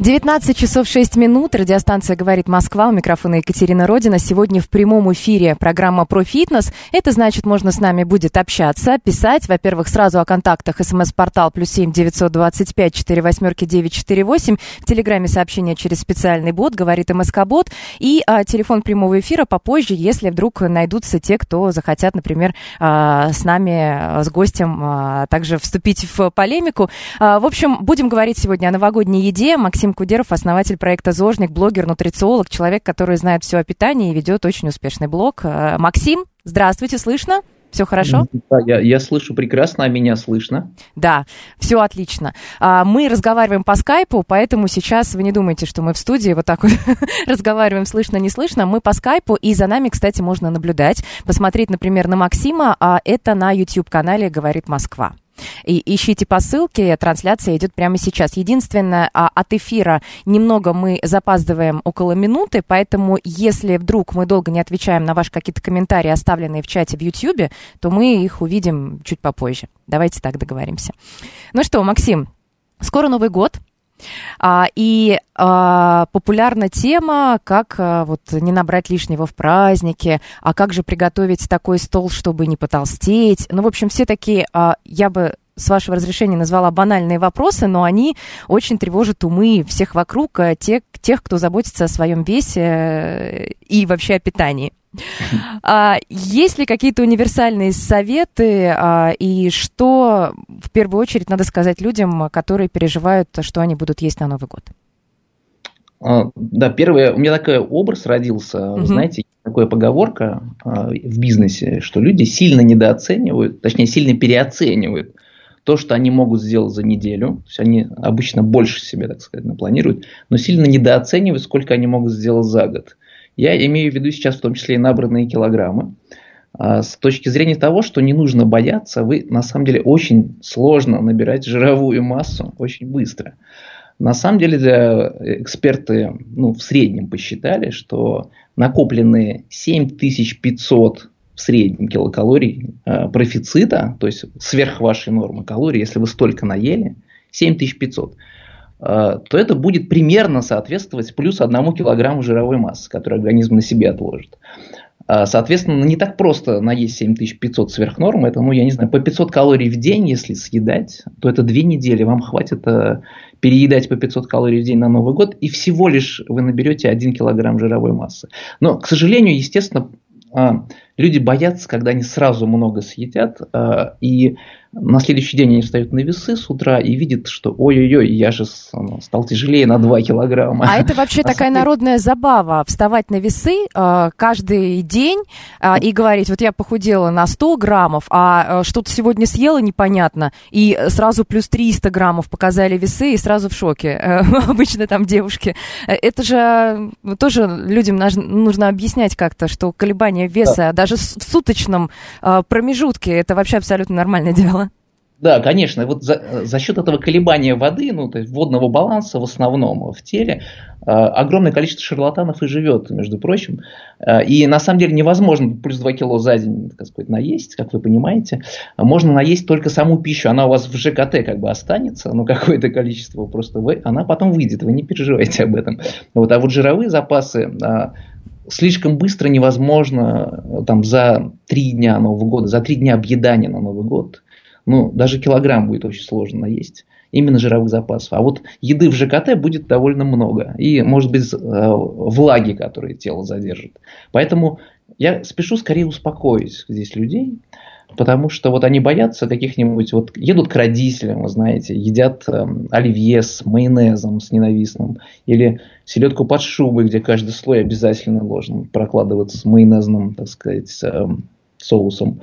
19 часов 6 минут. Радиостанция «Говорит Москва». У микрофона Екатерина Родина. Сегодня в прямом эфире программа про фитнес. Это значит, можно с нами будет общаться, писать. Во-первых, сразу о контактах. СМС-портал плюс семь девятьсот двадцать пять четыре восьмерки девять четыре восемь. В Телеграме сообщение через специальный бот, говорит МСК-бот. И а, телефон прямого эфира попозже, если вдруг найдутся те, кто захотят, например, а, с нами, с гостем, а, также вступить в полемику. А, в общем, будем говорить сегодня о новогодней еде. Максим Кудеров, основатель проекта «Зожник», блогер, нутрициолог, человек, который знает все о питании и ведет очень успешный блог. А, Максим, здравствуйте, слышно? Все хорошо? Да, я, я слышу прекрасно, а меня слышно? Да, все отлично. А, мы разговариваем по скайпу, поэтому сейчас вы не думайте, что мы в студии вот так вот разговариваем слышно, не слышно. Мы по скайпу, и за нами, кстати, можно наблюдать, посмотреть, например, на Максима, а это на YouTube-канале «Говорит Москва». И ищите по ссылке, трансляция идет прямо сейчас. Единственное, а, от эфира немного мы запаздываем около минуты, поэтому если вдруг мы долго не отвечаем на ваши какие-то комментарии, оставленные в чате в YouTube, то мы их увидим чуть попозже. Давайте так договоримся. Ну что, Максим, скоро Новый год. А, и а, популярна тема, как а, вот не набрать лишнего в празднике, а как же приготовить такой стол, чтобы не потолстеть. Ну, в общем, все такие, я бы с вашего разрешения назвала банальные вопросы, но они очень тревожат умы всех вокруг, а, тех, тех кто заботится о своем весе э, и вообще о питании. А, есть ли какие-то универсальные советы а, и что в первую очередь надо сказать людям, которые переживают, что они будут есть на Новый год? А, да, первое, у меня такой образ родился, угу. знаете, такая поговорка а, в бизнесе, что люди сильно недооценивают, точнее, сильно переоценивают то, что они могут сделать за неделю. То есть они обычно больше себе, так сказать, напланируют, но сильно недооценивают, сколько они могут сделать за год. Я имею в виду сейчас в том числе и набранные килограммы. А, с точки зрения того, что не нужно бояться, вы на самом деле очень сложно набирать жировую массу очень быстро. На самом деле для эксперты ну, в среднем посчитали, что накопленные 7500 в килокалорий э, профицита, то есть сверх вашей нормы калорий, если вы столько наели, 7500, Э, то это будет примерно соответствовать плюс одному килограмму жировой массы, которую организм на себе отложит. Э, соответственно, не так просто наесть 7500 сверх нормы. Это, ну, я не знаю, по 500 калорий в день, если съедать, то это две недели. Вам хватит э, переедать по 500 калорий в день на Новый год, и всего лишь вы наберете 1 килограмм жировой массы. Но, к сожалению, естественно, люди боятся, когда они сразу много съедят, и на следующий день они встают на весы с утра и видят, что ой-ой-ой, я же стал тяжелее на 2 килограмма. А это вообще такая народная забава, вставать на весы э, каждый день э, и говорить, вот я похудела на 100 граммов, а э, что-то сегодня съела непонятно, и сразу плюс 300 граммов показали весы, и сразу в шоке. Э, обычно там девушки. Это же тоже людям нужно объяснять как-то, что колебания веса да. даже в суточном э, промежутке, это вообще абсолютно нормальное дело. Да, конечно. Вот за, за счет этого колебания воды, ну, то есть водного баланса в основном в теле, э, огромное количество шарлатанов и живет, между прочим. Э, и на самом деле невозможно плюс 2 кило за день, так сказать, наесть, как вы понимаете. Можно наесть только саму пищу. Она у вас в ЖКТ как бы останется, ну, какое-то количество, просто вы, она потом выйдет, вы не переживайте об этом. Вот, а вот жировые запасы э, слишком быстро невозможно э, там за три дня Нового года, за три дня объедания на Новый год – ну, даже килограмм будет очень сложно есть. Именно жировых запасов. А вот еды в ЖКТ будет довольно много. И, может быть, э, влаги, которые тело задержит. Поэтому я спешу скорее успокоить здесь людей, потому что вот они боятся каких-нибудь, вот едут к родителям, вы знаете, едят э, оливье с майонезом, с ненавистным, или селедку под шубой, где каждый слой обязательно должен прокладываться с майонезным, так сказать, э, соусом.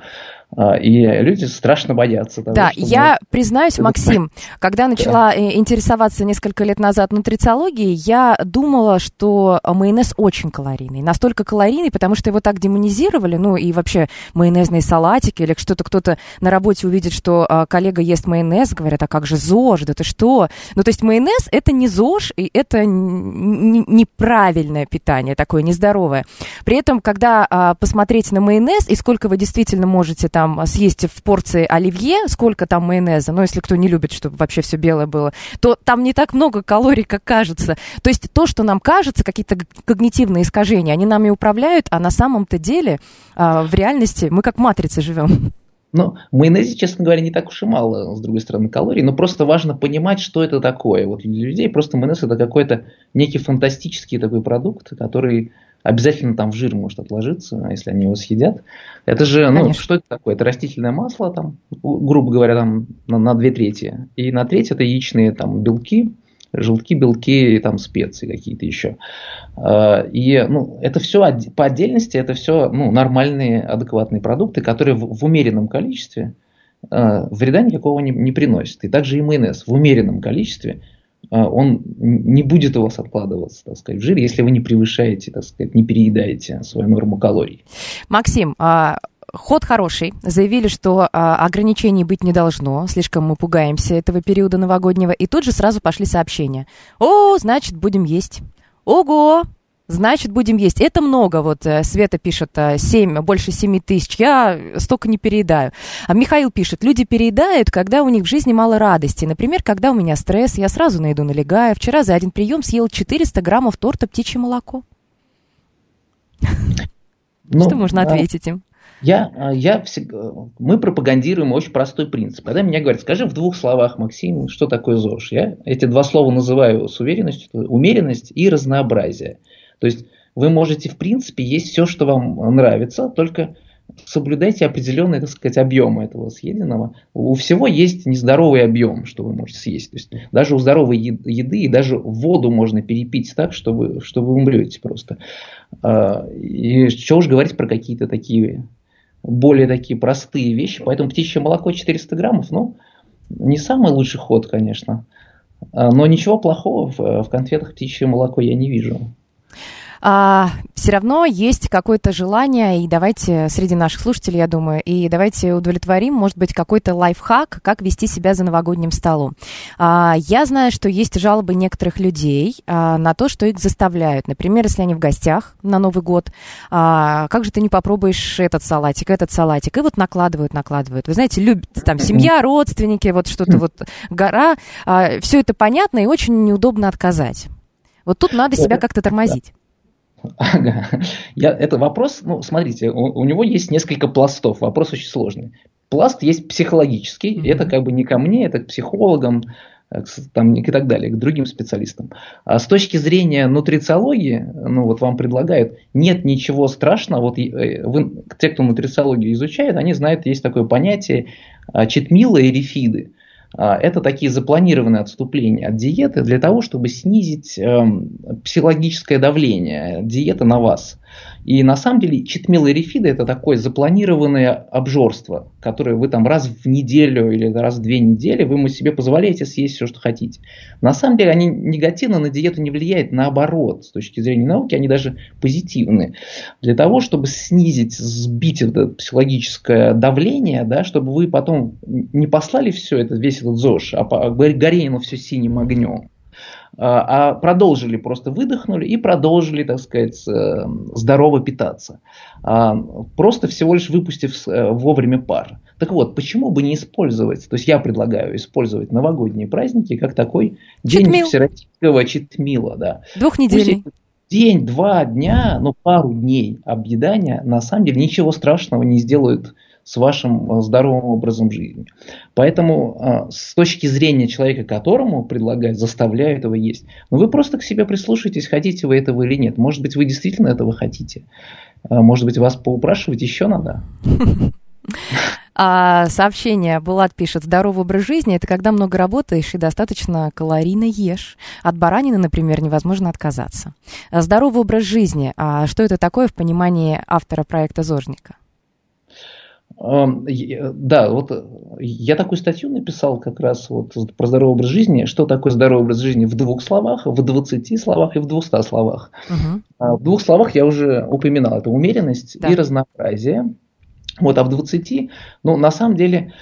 А, и люди страшно боятся. Того, да, я мы... признаюсь, Максим, когда начала да. интересоваться несколько лет назад нутрициологией, я думала, что майонез очень калорийный. Настолько калорийный, потому что его так демонизировали, ну и вообще майонезные салатики, или что-то кто-то на работе увидит, что а, коллега ест майонез, говорят, а как же ЗОЖ, да ты что? Ну то есть майонез это не ЗОЖ, и это неправильное питание, такое нездоровое. При этом, когда а, посмотреть на майонез и сколько вы действительно можете там съесть в порции оливье, сколько там майонеза, ну, если кто не любит, чтобы вообще все белое было, то там не так много калорий, как кажется. То есть то, что нам кажется, какие-то когнитивные искажения, они нами управляют, а на самом-то деле а, в реальности мы как матрицы живем. Ну, майонезе, честно говоря, не так уж и мало, с другой стороны, калорий, но просто важно понимать, что это такое. Вот для людей просто майонез это какой-то некий фантастический такой продукт, который обязательно там в жир может отложиться, а если они его съедят. Это же, ну, Конечно. что это такое? Это растительное масло, там, грубо говоря, там на, на две трети. И на треть это яичные там белки, желтки, белки и там специи какие-то еще. А, и ну, это все по отдельности, это все ну, нормальные, адекватные продукты, которые в, в умеренном количестве а, вреда никакого не, не приносят. И также и майонез в умеренном количестве – он не будет у вас откладываться, так сказать, в жир, если вы не превышаете, так сказать, не переедаете свою норму калорий. Максим, а Ход хороший. Заявили, что а, ограничений быть не должно. Слишком мы пугаемся этого периода новогоднего. И тут же сразу пошли сообщения. О, значит, будем есть. Ого, Значит, будем есть. Это много. Вот э, Света пишет 7, э, больше 7 тысяч. Я столько не переедаю. А Михаил пишет, люди переедают, когда у них в жизни мало радости. Например, когда у меня стресс, я сразу на еду налегаю. Вчера за один прием съел 400 граммов торта птичье молоко. Ну, Что можно ответить им? Я, а, я всегда, мы пропагандируем очень простой принцип. Когда меня говорят, скажи в двух словах, Максим, что такое ЗОЖ, я эти два слова называю с уверенностью, умеренность и разнообразие. То есть вы можете, в принципе, есть все, что вам нравится, только соблюдайте определенные, так сказать, объемы этого съеденного. У всего есть нездоровый объем, что вы можете съесть. То есть даже у здоровой еды и даже воду можно перепить так, что вы, что вы умрете просто. А, и что уж говорить про какие-то такие более такие простые вещи. Поэтому птичье молоко 400 граммов, ну, не самый лучший ход, конечно. А, но ничего плохого в конфетах птичье молоко я не вижу а, все равно есть какое-то желание, и давайте среди наших слушателей, я думаю, и давайте удовлетворим, может быть, какой-то лайфхак, как вести себя за новогодним столом. А, я знаю, что есть жалобы некоторых людей а, на то, что их заставляют. Например, если они в гостях на Новый год, а, как же ты не попробуешь этот салатик, этот салатик, и вот накладывают, накладывают. Вы знаете, любят там семья, родственники, вот что-то вот гора, а, все это понятно и очень неудобно отказать. Вот тут надо себя как-то тормозить. Ага. Я, это вопрос, ну, смотрите, у, у него есть несколько пластов, вопрос очень сложный. Пласт есть психологический, mm-hmm. это как бы не ко мне, это к психологам э, там, и так далее, к другим специалистам. А с точки зрения нутрициологии, ну вот вам предлагают, нет ничего страшного, вот э, вы, те, кто нутрициологию изучает, они знают, есть такое понятие а, читмила и рефиды. А, это такие запланированные отступления от диеты для того, чтобы снизить э, психологическое давление диеты на вас. И на самом деле читмилорефида это такое запланированное обжорство, которое вы там раз в неделю или раз в две недели вы себе позволяете съесть все, что хотите. На самом деле они негативно на диету не влияют, наоборот, с точки зрения науки они даже позитивны. Для того, чтобы снизить, сбить это психологическое давление, да, чтобы вы потом не послали все это, весь этот ЗОЖ, а горели все синим огнем. А, а продолжили, просто выдохнули и продолжили, так сказать, э, здорово питаться. А, просто всего лишь выпустив э, вовремя пар. Так вот, почему бы не использовать, то есть я предлагаю использовать новогодние праздники как такой Читмил. день всероссийского читмила. Да. Двухнедельный. День, два дня, ну пару дней объедания на самом деле ничего страшного не сделают с вашим э, здоровым образом жизни. Поэтому э, с точки зрения человека, которому предлагают, заставляют его есть, ну вы просто к себе прислушайтесь, хотите вы этого или нет. Может быть, вы действительно этого хотите. Э, может быть, вас поупрашивать еще надо. А сообщение Булат пишет, здоровый образ жизни – это когда много работаешь и достаточно калорийно ешь. От баранины, например, невозможно отказаться. Здоровый образ жизни, а что это такое в понимании автора проекта «Зожника»? Да, вот я такую статью написал как раз вот про здоровый образ жизни. Что такое здоровый образ жизни в двух словах, в 20 словах и в 200 словах. Угу. В двух словах я уже упоминал. Это умеренность да. и разнообразие. Вот, а в 20, ну, на самом деле,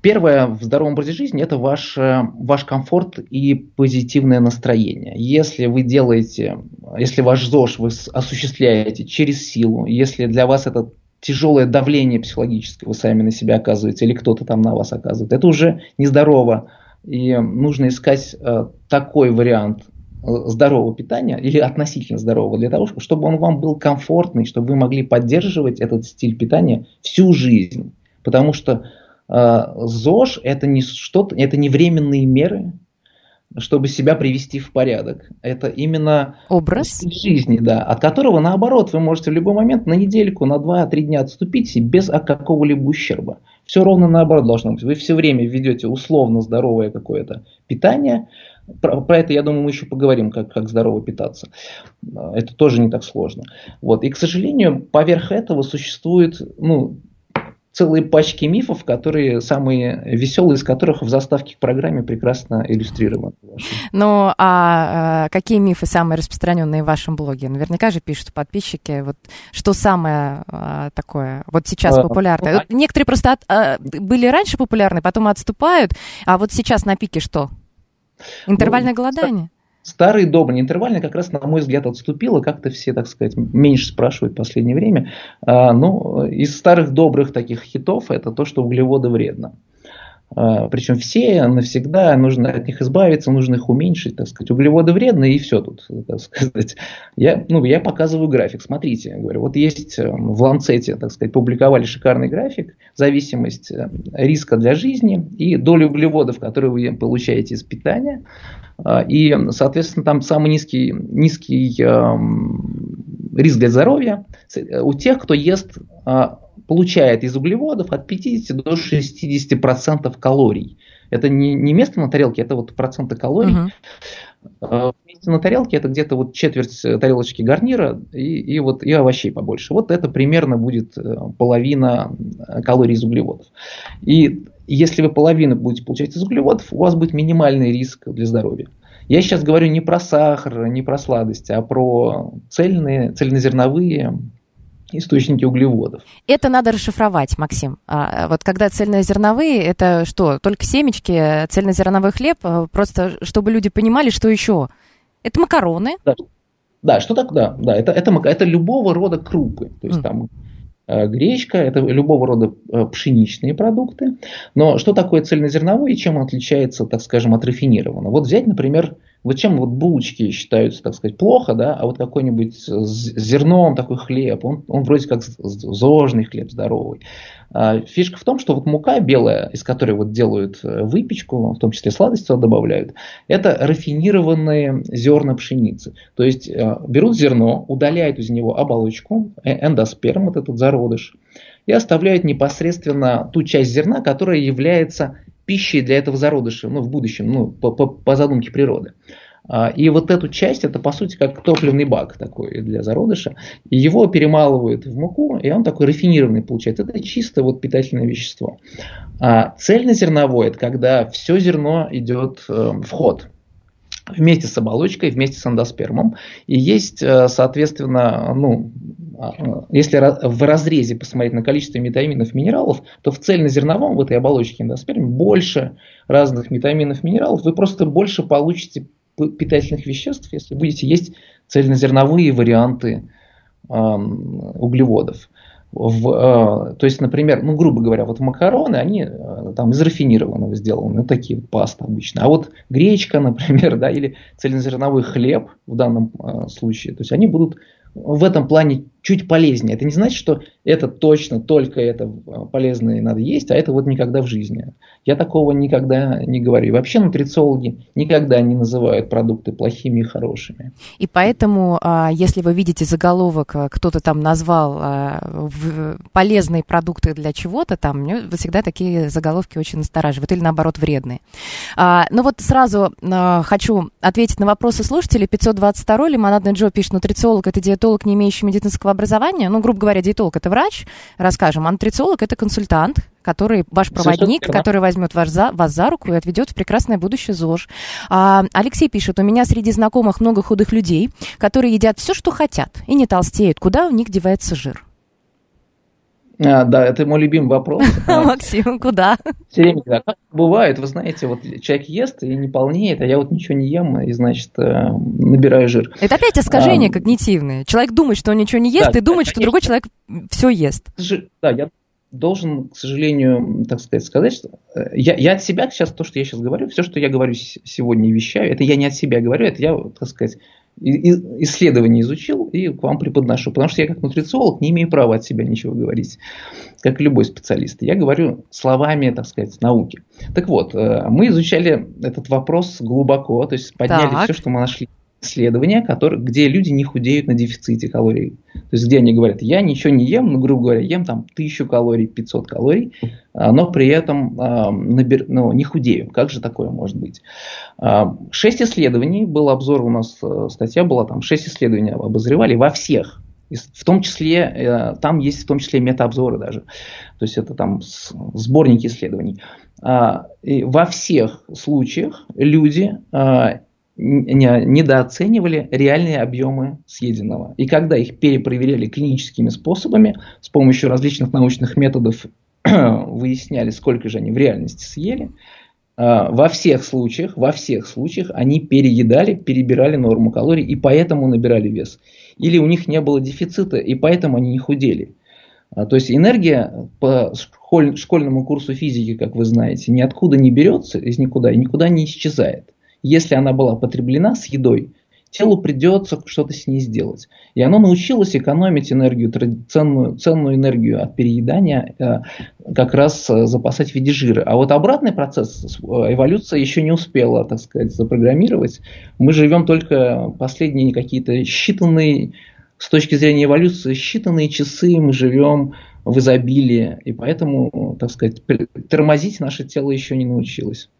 Первое в здоровом образе жизни – это ваш, ваш комфорт и позитивное настроение. Если вы делаете, если ваш ЗОЖ вы осуществляете через силу, если для вас это тяжелое давление психологическое вы сами на себя оказываете или кто-то там на вас оказывает, это уже нездорово. И нужно искать э, такой вариант э, здорового питания или относительно здорового для того, чтобы он вам был комфортный, чтобы вы могли поддерживать этот стиль питания всю жизнь. Потому что ЗОЖ это не что-то, это не временные меры, чтобы себя привести в порядок. Это именно образ жизни, да, от которого, наоборот, вы можете в любой момент на недельку, на два-три дня отступить без какого-либо ущерба. Все ровно наоборот должно быть. Вы все время ведете условно здоровое какое-то питание. Про, про это, я думаю, мы еще поговорим, как, как здорово питаться. Это тоже не так сложно. Вот. И, к сожалению, поверх этого существует ну, целые пачки мифов, которые самые веселые из которых в заставке к программе прекрасно иллюстрированы. Ну, а, а какие мифы самые распространенные в вашем блоге? Наверняка же пишут подписчики, вот что самое а, такое вот сейчас а, популярное. Вот некоторые просто от, были раньше популярны, потом отступают, а вот сейчас на пике что? Интервальное ну, голодание? Старый добрый интервальный как раз, на мой взгляд, отступил, и как-то все, так сказать, меньше спрашивают в последнее время. А, ну, из старых добрых таких хитов это то, что углеводы вредно. А, причем все навсегда, нужно от них избавиться, нужно их уменьшить, так сказать. Углеводы вредны, и все тут, так сказать. Я, ну, я показываю график, смотрите, говорю, вот есть э, в Ланцете, так сказать, публиковали шикарный график, зависимость э, риска для жизни и доля углеводов, которые вы получаете из питания, а, и, соответственно, там самый низкий, низкий риск для здоровья у тех, кто ест, а, получает из углеводов от 50 до 60 процентов калорий. Это не, не место на тарелке, это вот проценты калорий. Uh-huh. Место на тарелке это где-то вот четверть тарелочки гарнира и, и, вот, и овощей побольше. Вот это примерно будет э, половина э, калорий из углеводов. И если вы половину будете получать из углеводов, у вас будет минимальный риск для здоровья. Я сейчас говорю не про сахар, не про сладости, а про цельные, цельнозерновые источники углеводов. Это надо расшифровать, Максим. А, вот когда цельнозерновые, это что, только семечки, цельнозерновой хлеб, а, просто чтобы люди понимали, что еще? Это макароны? Да, да что так, да, да, это, это, это любого рода крупы. То есть mm. там гречка, это любого рода э, пшеничные продукты. Но что такое цельнозерновой и чем он отличается, так скажем, от рафинированного? Вот взять, например, вот чем вот булочки считаются, так сказать, плохо, да, а вот какой-нибудь зерном такой хлеб, он, он вроде как зожный хлеб, здоровый. А фишка в том, что вот мука белая, из которой вот делают э, выпечку, в том числе сладости туда добавляют, это рафинированные зерна пшеницы. То есть э, берут зерно, удаляют из него оболочку, э, эндосперм, вот этот зародыш, и оставляют непосредственно ту часть зерна, которая является пищей для этого зародыша ну, в будущем, ну, по, по, по задумке природы. А, и вот эту часть, это по сути как топливный бак такой для зародыша. И его перемалывают в муку, и он такой рафинированный получается. Это чисто вот питательное вещество. А цельнозерновое, это когда все зерно идет э, в ход вместе с оболочкой, вместе с эндоспермом. И есть, э, соответственно, ну, а, если в разрезе посмотреть на количество витаминов, минералов, то в цельнозерновом, в этой оболочке эндосперме, больше разных витаминов, минералов, вы просто больше получите питательных веществ, если будете есть цельнозерновые варианты э, углеводов. В, э, то есть, например, ну, грубо говоря, вот макароны, они э, там из рафинированного сделаны, ну, такие пасты обычно. А вот гречка, например, да, или цельнозерновой хлеб в данном э, случае, то есть они будут в этом плане чуть полезнее. Это не значит, что это точно, только это а, полезное надо есть, а это вот никогда в жизни. Я такого никогда не говорю. И вообще нутрициологи никогда не называют продукты плохими и хорошими. И поэтому, а, если вы видите заголовок, а, кто-то там назвал полезные продукты для чего-то, там всегда такие заголовки очень настораживают или наоборот вредные. Но вот сразу хочу ответить на вопросы слушателей. 522 Лимонадный Джо пишет, нутрициолог – это диетолог, не имеющий медицинского образования, ну, грубо говоря, диетолог – это врач, расскажем, нутрициолог – это консультант, который ваш проводник, который возьмет вас за, вас за руку и отведет в прекрасное будущее ЗОЖ. А, Алексей пишет, у меня среди знакомых много худых людей, которые едят все, что хотят, и не толстеют. Куда у них девается жир? А, да, это мой любимый вопрос. Максим, куда? Все время, да, как бывает, вы знаете, вот человек ест и не полнеет, а я вот ничего не ем, и, значит, э, набираю жир. Это опять искажение а, когнитивное. Человек думает, что он ничего не ест, да, и думает, что другой человек все ест. Да, я должен, к сожалению, так сказать, сказать, что э, я, я от себя сейчас, то, что я сейчас говорю, все, что я говорю сегодня и вещаю, это я не от себя говорю, это я, так сказать, исследование изучил и к вам преподношу. Потому что я как нутрициолог не имею права от себя ничего говорить, как любой специалист. Я говорю словами, так сказать, науки. Так вот, э, мы изучали этот вопрос глубоко, то есть подняли так. все, что мы нашли исследования, которые, где люди не худеют на дефиците калорий. То есть, где они говорят, я ничего не ем, ну, грубо говоря, ем там 1000 калорий, 500 калорий, а, но при этом э, набер, ну, не худею. Как же такое может быть? А, шесть исследований, был обзор у нас, э, статья была, там шесть исследований обозревали во всех в том числе, э, там есть в том числе метаобзоры даже. То есть это там сборники исследований. Во всех случаях люди недооценивали реальные объемы съеденного. И когда их перепроверяли клиническими способами, с помощью различных научных методов выясняли, сколько же они в реальности съели, а, во всех случаях, во всех случаях они переедали, перебирали норму калорий и поэтому набирали вес. Или у них не было дефицита, и поэтому они не худели. А, то есть энергия по школьному курсу физики, как вы знаете, ниоткуда не берется из никуда и никуда не исчезает если она была потреблена с едой, телу придется что-то с ней сделать. И оно научилось экономить энергию, ценную, ценную энергию от переедания, э, как раз э, запасать в виде жира. А вот обратный процесс э, эволюция еще не успела, так сказать, запрограммировать. Мы живем только последние какие-то считанные, с точки зрения эволюции, считанные часы мы живем в изобилии, и поэтому, так сказать, тормозить наше тело еще не научилось.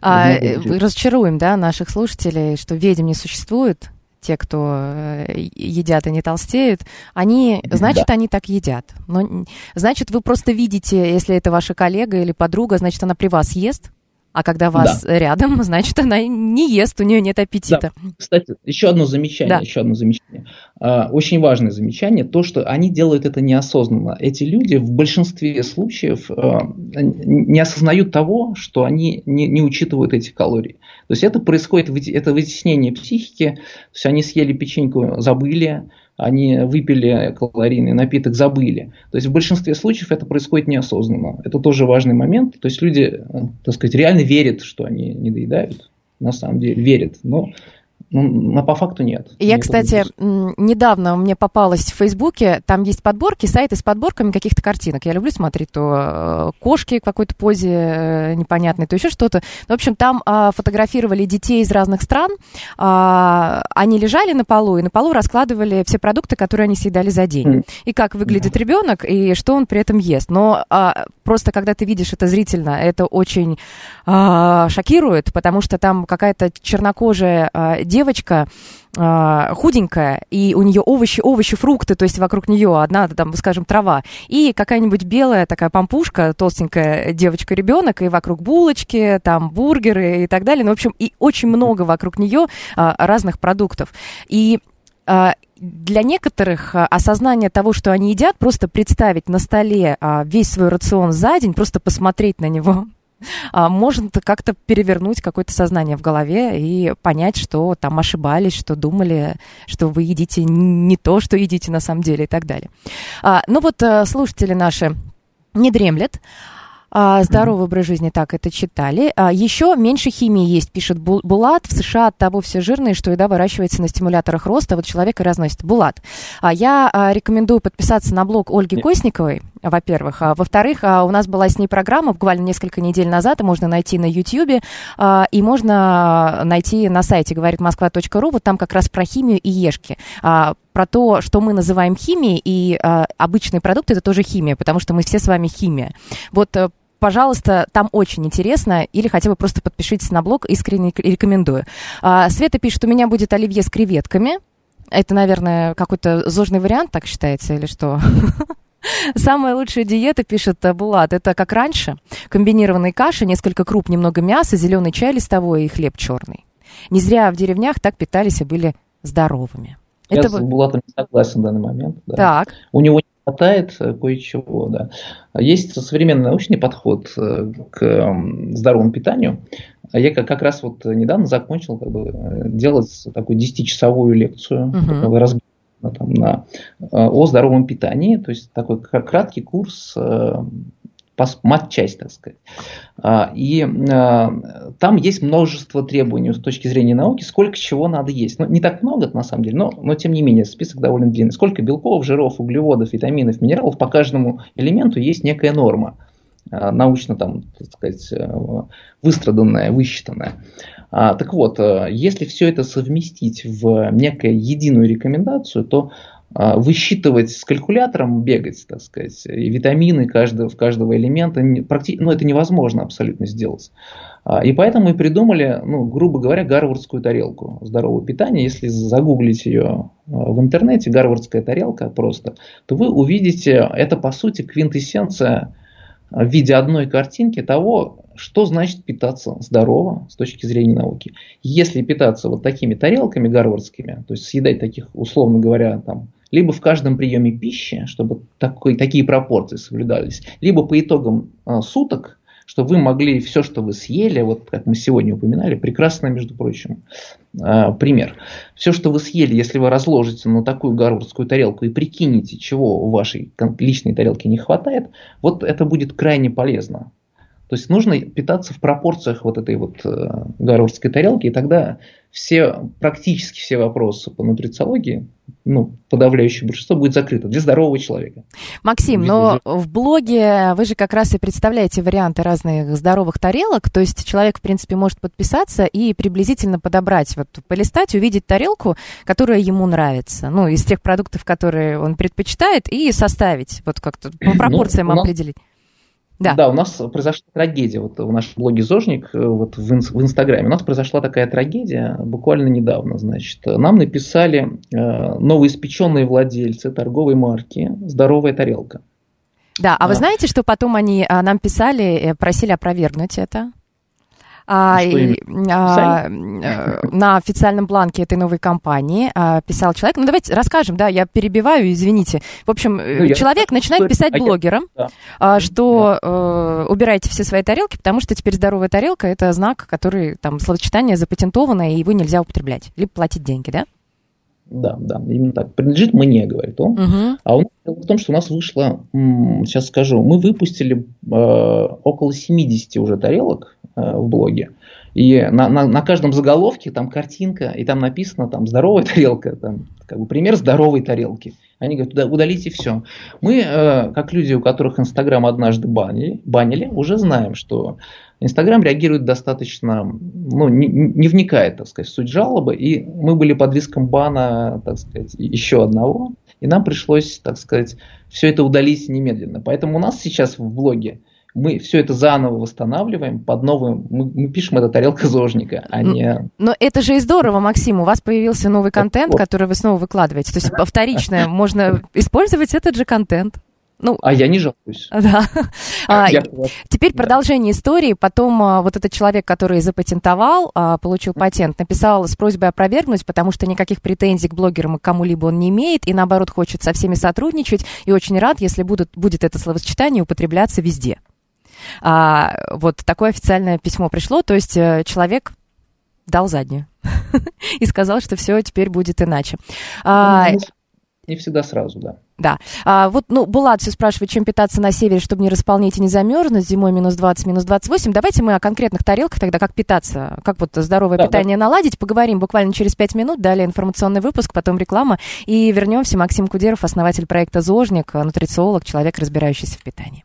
А, э, разочаруем, да, наших слушателей, что ведьм не существует, те, кто э, едят и не толстеют, они, значит, да. они так едят. Но, значит, вы просто видите, если это ваша коллега или подруга, значит, она при вас ест, а когда вас да. рядом, значит, она не ест, у нее нет аппетита. Да. Кстати, еще одно замечание, да. еще одно замечание. А, очень важное замечание, то, что они делают это неосознанно. Эти люди в большинстве случаев а, не осознают того, что они не, не учитывают эти калории. То есть это происходит, это вытеснение психики, то есть они съели печеньку, забыли, они выпили калорийный напиток, забыли. То есть в большинстве случаев это происходит неосознанно. Это тоже важный момент. То есть люди, э, так сказать, реально верят, что они не доедают. На самом деле верят. Но ну, по факту нет. Я, кстати, недавно мне попалась в Фейсбуке, там есть подборки, сайты с подборками каких-то картинок. Я люблю смотреть то э, кошки в какой-то позе э, непонятной, то еще что-то. В общем, там а, фотографировали детей из разных стран. А, они лежали на полу, и на полу раскладывали все продукты, которые они съедали за день. Mm. И как выглядит mm. ребенок, и что он при этом ест. Но а, просто, когда ты видишь это зрительно, это очень а, шокирует, потому что там какая-то чернокожая а, девушка, девочка э, худенькая, и у нее овощи, овощи, фрукты, то есть вокруг нее одна, там, скажем, трава, и какая-нибудь белая такая помпушка, толстенькая девочка-ребенок, и вокруг булочки, там, бургеры и так далее. Ну, в общем, и очень много вокруг нее э, разных продуктов. И э, для некоторых осознание того, что они едят, просто представить на столе весь свой рацион за день, просто посмотреть на него, а, может как-то перевернуть какое-то сознание в голове и понять, что там ошибались, что думали, что вы едите не то, что едите на самом деле и так далее. А, ну вот э, слушатели наши не дремлят. А, здоровый образ жизни, так это читали. А, еще меньше химии есть, пишет Булат. В США от того все жирные, что еда выращивается на стимуляторах роста, вот человек и разносит. Булат, а, я а, рекомендую подписаться на блог Ольги Косниковой, во-первых. А, во-вторых, а, у нас была с ней программа буквально несколько недель назад, и можно найти на YouTube, а, и можно найти на сайте говорит москва.ру, вот там как раз про химию и ешки. А, про то, что мы называем химией, и а, обычные продукты это тоже химия, потому что мы все с вами химия. Вот э, пожалуйста, там очень интересно, или хотя бы просто подпишитесь на блог, искренне рекомендую. А, Света пишет, у меня будет оливье с креветками, Это, наверное, какой-то зожный вариант, так считается, или что? Самая лучшая диета, пишет Булат, это как раньше. Комбинированные каши, несколько круп, немного мяса, зеленый чай листовой и хлеб черный. Не зря в деревнях так питались и были здоровыми. Я это с Булатом не согласен в данный момент. да. Так, У него не хватает э, кое-чего, да. Есть современный научный подход э, к здоровому питанию. А Я как, раз вот недавно закончил как бы, э, делать такую 10-часовую лекцию, такого разбора там, на, э, о здоровом питании, то есть такой краткий курс э, матчасть, так сказать. А, И э, там есть множество требований с точки зрения науки, сколько чего надо есть. Ну, не так много, на самом деле, но, но тем не менее, список довольно длинный. Сколько белков, жиров, углеводов, витаминов, минералов, по каждому элементу есть некая норма научно там, так сказать, выстраданная, высчитанная. А, так вот, э, если все это совместить в некую единую рекомендацию, то а, высчитывать с калькулятором, бегать, так сказать, и витамины каждого, в каждого элемента, практи- ну, это невозможно абсолютно сделать. А, И поэтому мы придумали, ну, грубо говоря, гарвардскую тарелку здорового питания. Если загуглить ее в интернете, гарвардская тарелка просто, то вы увидите, это по сути квинтэссенция в виде одной картинки того, что значит питаться здорово с точки зрения науки. Если питаться вот такими тарелками гарвардскими, то есть съедать таких, условно говоря, там, либо в каждом приеме пищи, чтобы такой, такие пропорции соблюдались, либо по итогам а, суток, чтобы вы могли все, что вы съели, вот как мы сегодня упоминали, прекрасно, между прочим, а, пример. Все, что вы съели, если вы разложите на такую гарвардскую тарелку и прикинете, чего у вашей личной тарелки не хватает, вот это будет крайне полезно. То есть нужно питаться в пропорциях вот этой вот э, гарвардской тарелки, и тогда все, практически все вопросы по нутрициологии, ну, подавляющее большинство будет закрыто для здорового человека. Максим, Без но уже- в блоге вы же как раз и представляете варианты разных здоровых тарелок, то есть человек, в принципе, может подписаться и приблизительно подобрать, вот полистать, увидеть тарелку, которая ему нравится, ну, из тех продуктов, которые он предпочитает, и составить, вот как-то по Ну, пропорциям у нас- определить. Да. у нас произошла трагедия. Вот в нашем блоге Зожник, э, вот в, инс- в Инстаграме, у нас произошла такая трагедия буквально недавно. Значит, нам написали э, новоиспеченные владельцы торговой марки «Здоровая тарелка». Да, а вы Да. знаете, что потом они а, нам писали, э, просили опровергнуть это? А, Что и, а, э, на официальном бланке этой новой компании а, писал человек. Ну, давайте расскажем, да, я перебиваю, извините. В общем, э, Ну, я человек расскажу начинает историю. писать А я- блогерам, да. а, что э, убирайте все свои тарелки, потому что теперь здоровая тарелка это знак, который там словосочетание запатентованное, и его нельзя употреблять, либо платить деньги, да? Да, да, именно так. Принадлежит мне, говорит он. Угу. А дело в том, что у нас вышло, сейчас скажу, мы выпустили э, около 70 уже тарелок э, в блоге. И на, на, на каждом заголовке там картинка, и там написано там здоровая тарелка, там как бы пример здоровой тарелки. Они говорят, «Да, удалите все. Мы, э, как люди, у которых Инстаграм однажды банили, банили, уже знаем, что Инстаграм реагирует достаточно, ну, не, не вникает, так сказать, в суть жалобы, и мы были под риском бана, так сказать, еще одного, и нам пришлось, так сказать, все это удалить немедленно. Поэтому у нас сейчас в блоге мы все это заново восстанавливаем под новым, мы, мы пишем это тарелка зожника, а не... Но это же и здорово, Максим, у вас появился новый контент, вот. который вы снова выкладываете. То есть вторично можно использовать этот же контент. Ну, А я не жалуюсь. да. А, Я- Теперь да. продолжение истории. Потом а, вот этот человек, который запатентовал, а, получил патент, написал с просьбой опровергнуть, потому что никаких претензий к блогерам и к кому-либо он не имеет, и наоборот хочет со всеми сотрудничать, и очень рад, если будут, будет это словосочетание употребляться везде. А, вот такое официальное письмо пришло, то есть э, человек дал заднюю и сказал, что все теперь будет иначе. А, Ну, Не всегда сразу, да. да. А, вот, ну, Булат все спрашивает, чем питаться на севере, чтобы не располнить и не замерзнуть. Зимой минус 20, минус 28. Давайте мы о конкретных тарелках тогда, как питаться, как вот здоровое Да, питание наладить, поговорим буквально через 5 минут. Далее информационный выпуск, потом реклама. И вернемся. Максим Кудеров, основатель проекта «Зожник», нутрициолог, человек, разбирающийся в питании.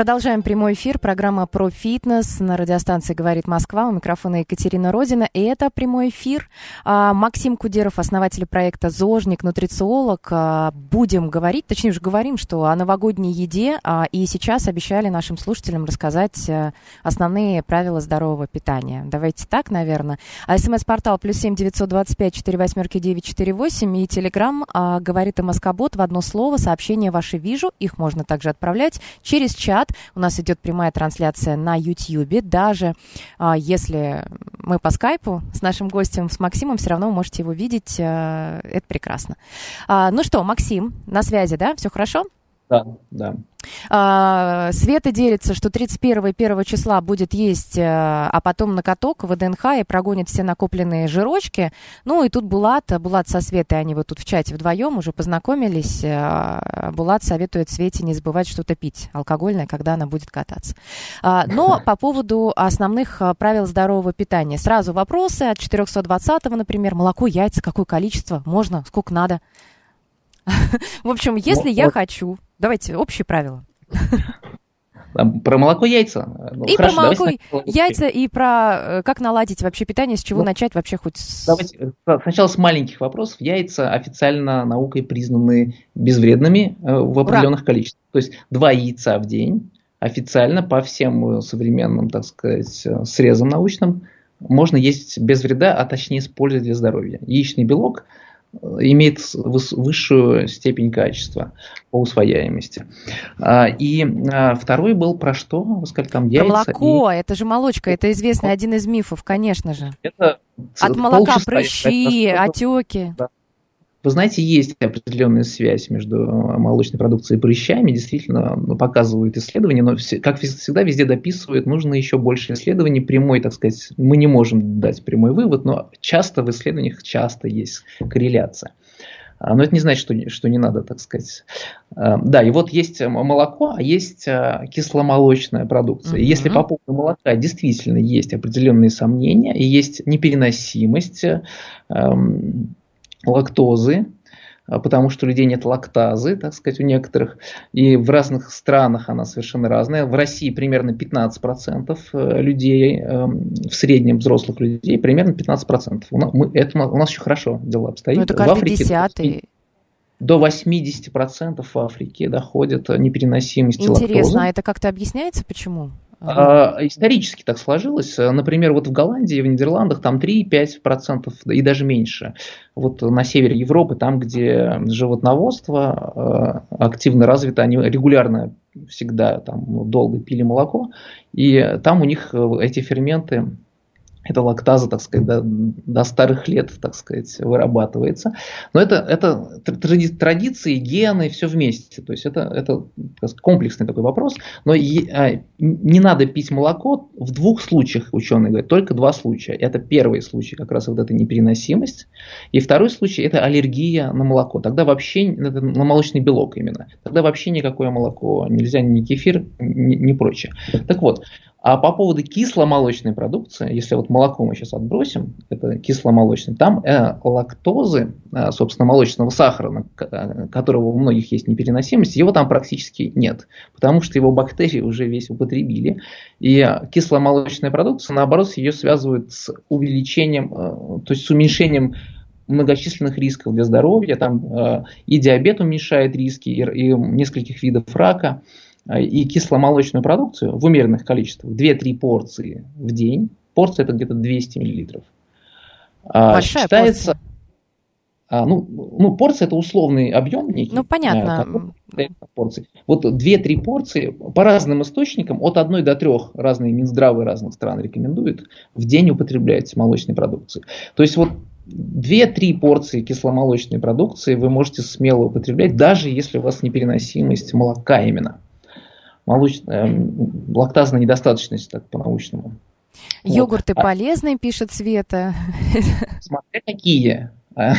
Продолжаем прямой эфир. Программа про фитнес на радиостанции «Говорит Москва». У микрофона Екатерина Родина. И это прямой эфир. А, Максим Кудеров, основатель проекта «Зожник», нутрициолог. А, будем говорить, точнее уже говорим, что о новогодней еде. А, и сейчас обещали нашим слушателям рассказать основные правила здорового питания. Давайте так, наверное. СМС-портал плюс семь девятьсот двадцать пять четыре восьмерки девять четыре восемь и телеграмм «Говорит МСК-бот» в одно слово. Сообщения ваши вижу. Их можно также отправлять через чат чат. У нас идет прямая трансляция на YouTube. Даже а, если мы по скайпу с нашим гостем, с Максимом, все равно вы можете его видеть. А, это прекрасно. А, ну что, Максим, на связи, да? Все хорошо? Да, да. А, Света делится, что 31 и 1 числа будет есть, э, а потом на каток в ДНХ и прогонит все накопленные жирочки. Ну и тут Булат, Булат со Светой, они вот тут в чате вдвоем уже познакомились. Э, Булат советует Свете не забывать что-то пить алкогольное, когда она будет кататься. А, но по поводу основных э, правил здорового питания. Сразу вопросы от 420, например, молоко, яйца, какое количество, можно, сколько надо. В общем, если я хочу Давайте общие правила. Про молоко яйца. Ну, и хорошо, про молоко яйца, и про э, как наладить вообще питание, с чего ну, начать вообще хоть с... Давайте э, сначала с маленьких вопросов. Яйца официально наукой признаны безвредными э, в определенных Ура. количествах. То есть два яйца в день официально по всем современным, так сказать, срезам научным можно есть без вреда, а точнее использовать для здоровья. Яичный белок – имеет высшую степень качества по усвояемости. А, и а, второй был про что? Вы сказали, там яйца. Про молоко, и... это же молочка, это известный один из мифов, конечно же. Это От молока прыщи, отеки. Да. Вы знаете, есть определенная связь между э, молочной продукцией и прыщами, действительно ну, показывают исследования, но как всегда везде дописывают, нужно еще больше исследований, прямой, так сказать, мы не можем дать прямой вывод, но часто в исследованиях часто есть корреляция. А, но это не значит, что, что не надо, так сказать. А, да, и вот есть молоко, а есть а, кисломолочная продукция. Mm-hmm. если по поводу молока действительно есть определенные сомнения, и есть непереносимость эм, лактозы, а, потому что у людей нет лактазы, так сказать, у некоторых, и в разных странах она совершенно разная. В России примерно 15% э, людей, эм, в среднем взрослых людей, примерно 15%. У нас, мы, это, у нас еще хорошо дела обстоят. Ну, это каждый в Африке десятый. До 80% в Африке доходит непереносимость Интересно, лактозы. Интересно, а это как-то объясняется, почему? А, исторически так сложилось. Например, вот в Голландии, в Нидерландах там 3-5% и даже меньше. Вот на севере Европы, там, где животноводство а, активно развито, они регулярно всегда там долго пили молоко, и там у них э, эти ферменты эта лактаза, так сказать, до, до старых лет, так сказать, вырабатывается. Но это, это тради, традиции, гены, все вместе. То есть это, это комплексный такой вопрос. Но е, а, не надо пить молоко в двух случаях, ученые говорят, только два случая. Это первый случай, как раз вот эта непереносимость. И второй случай – это аллергия на молоко. Тогда вообще, на молочный белок именно. Тогда вообще никакое молоко нельзя, ни кефир, ни, ни прочее. Так вот, а по поводу кисломолочной продукции, если вот молоко мы сейчас отбросим, это кисломолочный, там э, лактозы, э, собственно, молочного сахара, э, которого у многих есть непереносимость, его там практически нет, потому что его бактерии уже весь употребили. И кисломолочная продукция, наоборот, ее связывают с увеличением, э, то есть с уменьшением многочисленных рисков для здоровья, там э, и диабет уменьшает риски, и, и нескольких видов рака. И кисломолочную продукцию в умеренных количествах, 2-3 порции в день, порция это где-то 200 миллилитров. А, Большая считается, порция. А, ну, ну, порция это условный объем некий. Ну, понятно. порции. Вот 2-3 порции по разным источникам, от 1 до 3 разные Минздравы разных стран рекомендуют в день употреблять молочной продукции. То есть вот 2-3 порции кисломолочной продукции вы можете смело употреблять, даже если у вас непереносимость молока именно молочная, эм, лактазная недостаточность, так по-научному. Йогурты вот. полезные, пишет Света. Смотря какие.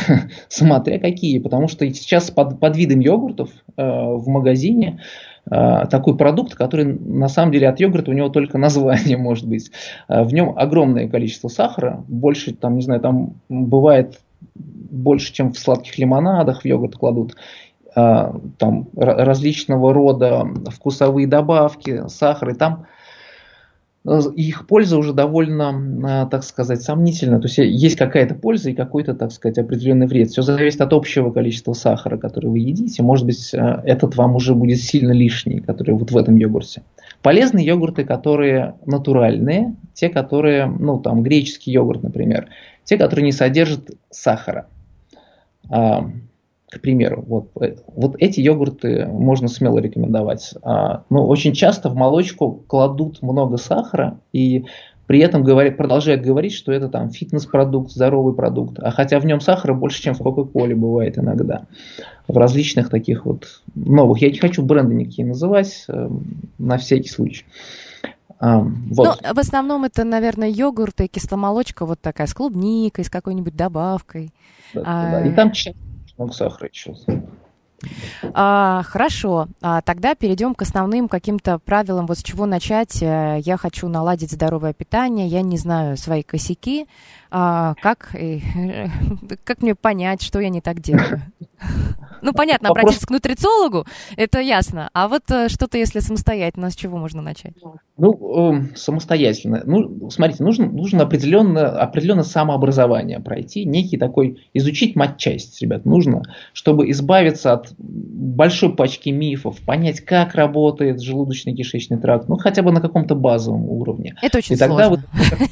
Смотря какие, потому что сейчас под, под видом йогуртов э, в магазине э, такой продукт, который на самом деле от йогурта у него только название может быть. Э, в нем огромное количество сахара, больше там, не знаю, там бывает больше, чем в сладких лимонадах в йогурт кладут а, там различного рода вкусовые добавки, сахар, и там Э, их польза уже довольно, э, так сказать, сомнительна. То есть э, есть какая-то польза и какой-то, так сказать, определенный вред. Все зависит от общего количества сахара, который вы едите. Может быть, этот вам уже будет сильно лишний, который вот в этом йогурте. Полезные йогурты, которые натуральные, те, которые, ну, там, греческий йогурт, например, те, которые не содержат сахара. К примеру, вот, э, вот эти йогурты можно смело рекомендовать. А, но очень часто в молочку кладут много сахара и при этом говорят, продолжают говорить, что это там фитнес-продукт, здоровый продукт. А хотя в нем сахара больше, чем в Кока-Коле бывает иногда. В различных таких вот новых. Я не хочу бренды никакие называть, э, на всякий случай. А, вот. Ну, в основном это, наверное, йогурт и кисломолочка вот такая с клубникой, с какой-нибудь добавкой. Да, а... да. И там много сахара еще. А, хорошо, а, тогда перейдем к основным каким-то правилам. Вот с чего начать? Э, я хочу наладить здоровое питание, я не знаю свои косяки. А, как, как мне понять, что я не так делаю? Ну, понятно, обратиться к нутрициологу, это ясно. А вот э, что-то, если самостоятельно, с чего можно начать? Ну, э, самостоятельно. Ну, смотрите, нужно, нужно определенно, определенное самообразование пройти, некий такой, изучить матчасть, ребят, нужно, чтобы избавиться от большой пачки мифов, понять, как работает желудочно-кишечный тракт, ну, хотя бы на каком-то базовом уровне. Это очень И сложно. Вот...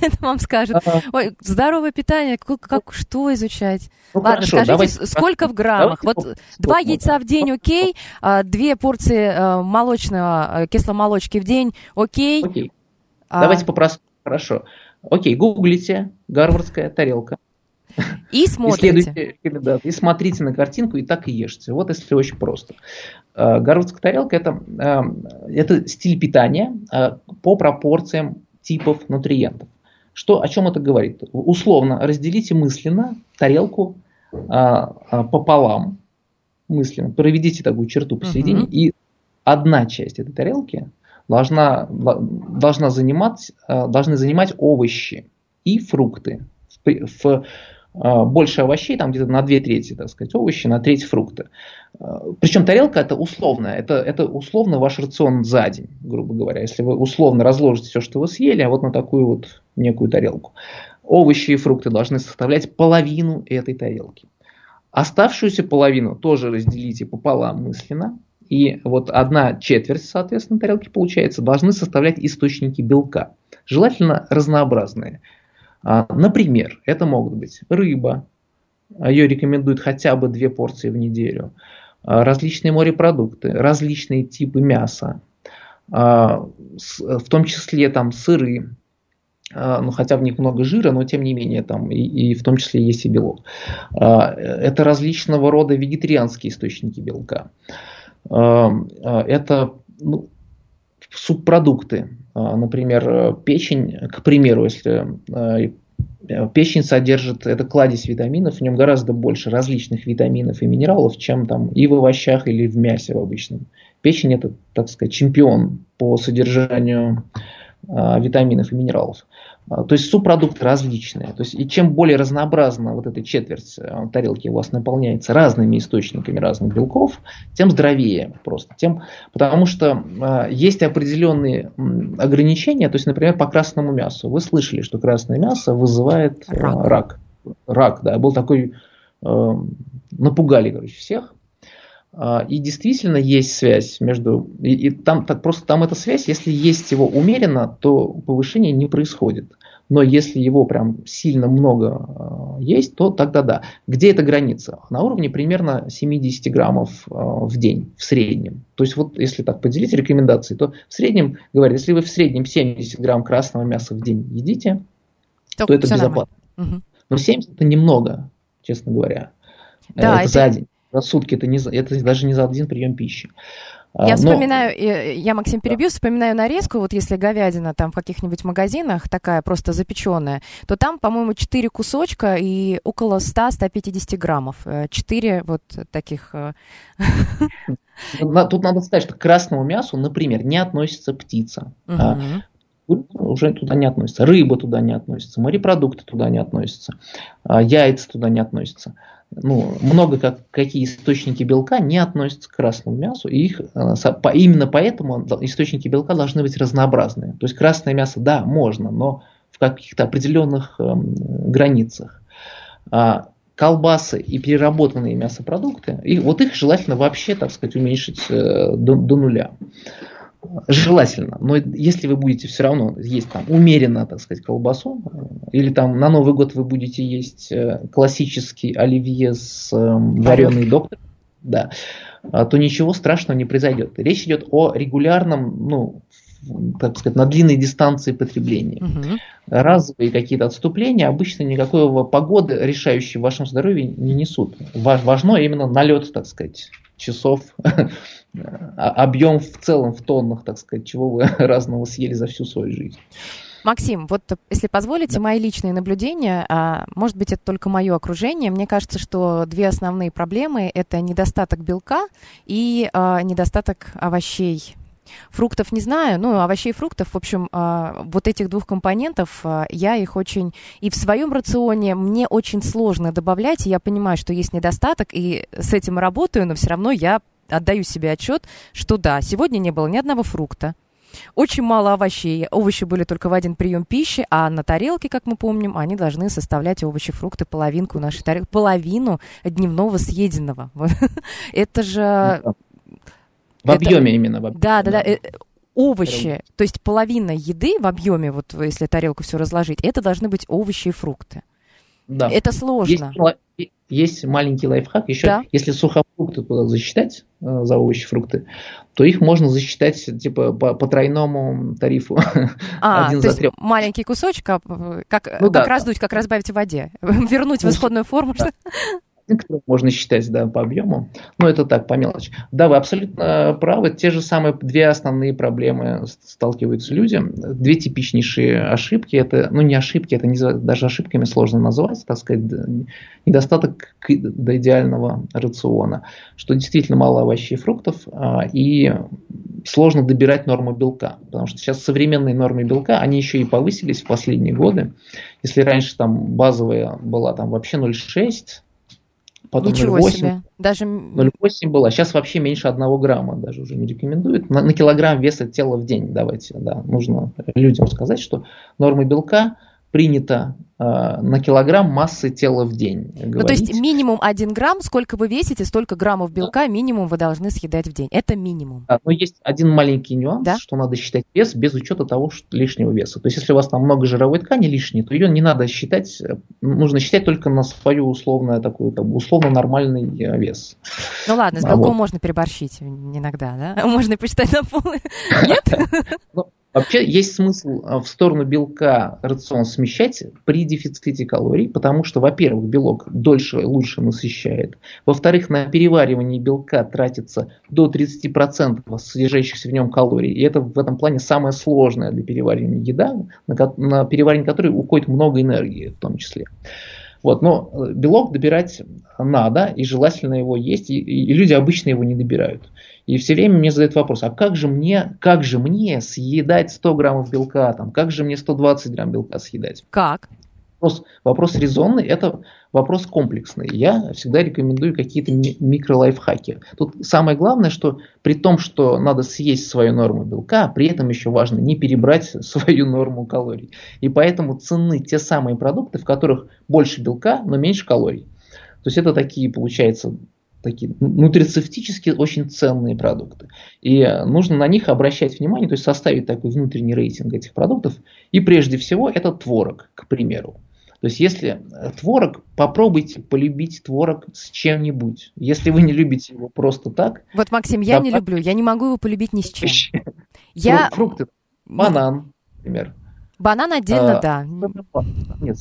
Это вам скажут. Ой, здоровое питание, как, как что изучать? Ну, Ладно, хорошо, скажите, давайте, сколько в граммах? Давайте, вот два яйца в день окей, а, две порции а, молочного, а, кисломолочки в день окей. Окей. А... Давайте по-простому. Хорошо. Окей, гуглите гарвардская тарелка. И смотрите. И, да, и смотрите на картинку, и так и ешьте. Вот если очень просто. Гарвардская тарелка это, это стиль питания по пропорциям типов нутриентов. Что, о чем это говорит? Условно разделите мысленно тарелку а, а, пополам, мысленно, проведите такую черту посередине, uh-huh. и одна часть этой тарелки должна, должна занимать, а, должны занимать овощи и фрукты. В, в а, больше овощей, там где-то на две трети, так сказать, овощи, на треть фрукты. А, Причем тарелка это условная, это, это условно ваш рацион за день, грубо говоря. Если вы условно разложите все, что вы съели, а вот на такую вот некую тарелку. Овощи и фрукты должны составлять половину этой тарелки. Оставшуюся половину тоже разделите пополам мысленно. И вот одна четверть, соответственно, тарелки получается, должны составлять источники белка. Желательно разнообразные. А, например, это могут быть рыба, ее рекомендуют хотя бы две порции в неделю, а, различные морепродукты, различные типы мяса, а, в том числе там сыры, ну хотя в них много жира, но тем не менее там и, и в том числе есть и белок. Это различного рода вегетарианские источники белка. Это ну, субпродукты, а, например, печень, к примеру, если печень содержит, это кладезь витаминов, в нем гораздо больше различных витаминов и минералов, чем там и в овощах или в мясе в обычном. Печень это, так сказать, чемпион по содержанию а, витаминов и минералов. А, то есть субпродукты различные. То есть, и чем более разнообразно вот эта четверть э, тарелки у вас наполняется разными источниками разных белков, тем здоровее просто. Тем, потому что э, есть определенные ограничения, то есть, например, по красному мясу. Вы слышали, что красное мясо вызывает э, рак. рак. Рак, да, был такой, э, напугали, короче, всех. А, и действительно есть связь между... И, и там так просто там эта связь, если есть его умеренно, то повышение не происходит. Но если его прям сильно много э, есть, то тогда да. Где эта граница? На уровне примерно 70 граммов э, в день, в среднем. То есть вот если так поделить рекомендации, то в среднем, говорят, если вы в среднем 70 грамм красного мяса в день едите, то, то это безопасно. Угу. Но 70 это немного, честно говоря. Да, это, это за день за сутки, это, не, это даже не за один прием пищи. А, я Но... вспоминаю, я, Максим, перебью, вспоминаю нарезку, вот если говядина там в каких-нибудь магазинах такая просто запеченная, то там, по-моему, 4 кусочка и около 100-150 граммов. 4 э, вот таких... Э, тут надо сказать, что к красному мясу, например, не относится птица. Угу. уже туда не относится. Рыба туда не относится, морепродукты туда не относятся, а, яйца туда не относятся. Ну, много как, какие источники белка не относятся к красному мясу, и их а, именно поэтому источники белка должны быть разнообразные. То есть красное мясо, да, можно, но в каких-то определенных эм, границах. А колбасы и переработанные мясопродукты, и вот их желательно вообще, так сказать, уменьшить э, до, до нуля. Желательно. Но если вы будете все равно есть там умеренно, так сказать, колбасу, или там на Новый год вы будете есть э, классический оливье с эм, вареный доктор, да, а, то ничего страшного не произойдет. Речь идет о регулярном, ну, так сказать, на длинной дистанции потребления. Угу. Разовые какие-то отступления обычно никакой погоды, решающей в вашем здоровье, не несут. Важно именно налет, так сказать, часов А, объем в целом в тоннах, так сказать, чего вы разного съели за всю свою жизнь. Максим, вот если позволите, да. мои личные наблюдения, а, может быть, это только мое окружение, мне кажется, что две основные проблемы – это недостаток белка и а, недостаток овощей. Фруктов не знаю, ну, овощей и фруктов, в общем, а, вот этих двух компонентов, а, я их очень... И в своем рационе мне очень сложно добавлять, и я понимаю, что есть недостаток, и с этим работаю, но все равно я отдаю себе отчет, что да, сегодня не было ни одного фрукта, очень мало овощей. Овощи были только в один прием пищи, а на тарелке, как мы помним, они должны составлять овощи, фрукты, половинку нашей тарелки, половину дневного съеденного. Это же... Ну в объеме именно. В объеме, да, да, да. Э, овощи, то есть половина еды в объеме, вот если тарелку все разложить, это должны быть овощи и фрукты. Да. Это сложно. Есть, есть маленький лайфхак еще. Да. Если сухофрукты туда засчитать э, за овощи, фрукты, то их можно засчитать типа по, по тройному тарифу. А, Один то есть трех. маленький кусочек, как, ну, как да, раздуть, да. как разбавить в воде, вернуть в исходную форму. Да которые можно считать да, по объему. Но это так, по мелочи. Да, вы абсолютно правы. Те же самые две основные проблемы сталкиваются люди. Две типичнейшие ошибки. Это, ну, не ошибки, это не, даже ошибками сложно назвать, так сказать, недостаток до идеального рациона. Что действительно мало овощей и фруктов, а, и сложно добирать норму белка. Потому что сейчас современные нормы белка, они еще и повысились в последние годы. Если раньше там базовая была там вообще 0,6, потом Ничего 0,8. себе. Даже... 0,8 было, сейчас вообще меньше 1 грамма даже уже не рекомендуют. На, на килограмм веса тела в день давайте, да, нужно людям сказать, что нормы белка принято э, на килограмм массы тела в день. Говорить. Ну, то есть минимум 1 грамм, сколько вы весите, столько граммов белка да. минимум вы должны съедать в день. Это минимум. Да, но есть один маленький нюанс, да? что надо считать вес без учета того что лишнего веса. То есть если у вас там много жировой ткани лишней, то ее не надо считать, нужно считать только на свою условную такую, там, условно нормальный э, вес. Ну ладно, с белком а вот. можно переборщить иногда, да? Можно посчитать на пол. Нет? Вообще есть смысл а, в сторону белка рацион смещать при дефиците калорий, потому что, во-первых, белок дольше лучше насыщает. Во-вторых, на переваривание белка тратится до 30% содержащихся в нем калорий. И это в этом плане самая сложная для переваривания еда, на, на переваривание которой уходит много энергии в том числе. Вот, но э, белок добирать надо, и желательно его есть, и, и люди обычно его не добирают. И все время мне задают вопрос, а как же мне, как же мне съедать 100 граммов белка, там, как же мне 120 грамм белка съедать? Как? Вопрос, вопрос резонный, это вопрос комплексный. Я всегда рекомендую какие-то микролайфхаки. Тут самое главное, что при том, что надо съесть свою норму белка, при этом еще важно не перебрать свою норму калорий. И поэтому ценны те самые продукты, в которых больше белка, но меньше калорий. То есть это такие, получается, такие нутрицептически очень ценные продукты. И нужно на них обращать внимание, то есть составить такой внутренний рейтинг этих продуктов. И прежде всего это творог, к примеру. То есть если творог, попробуйте полюбить творог с чем-нибудь. Если вы не любите его просто так. Вот, Максим, я не люблю, я не могу его полюбить ни с чем. Я... Фрукты, банан, например. Банан отдельно, а, да. Нет,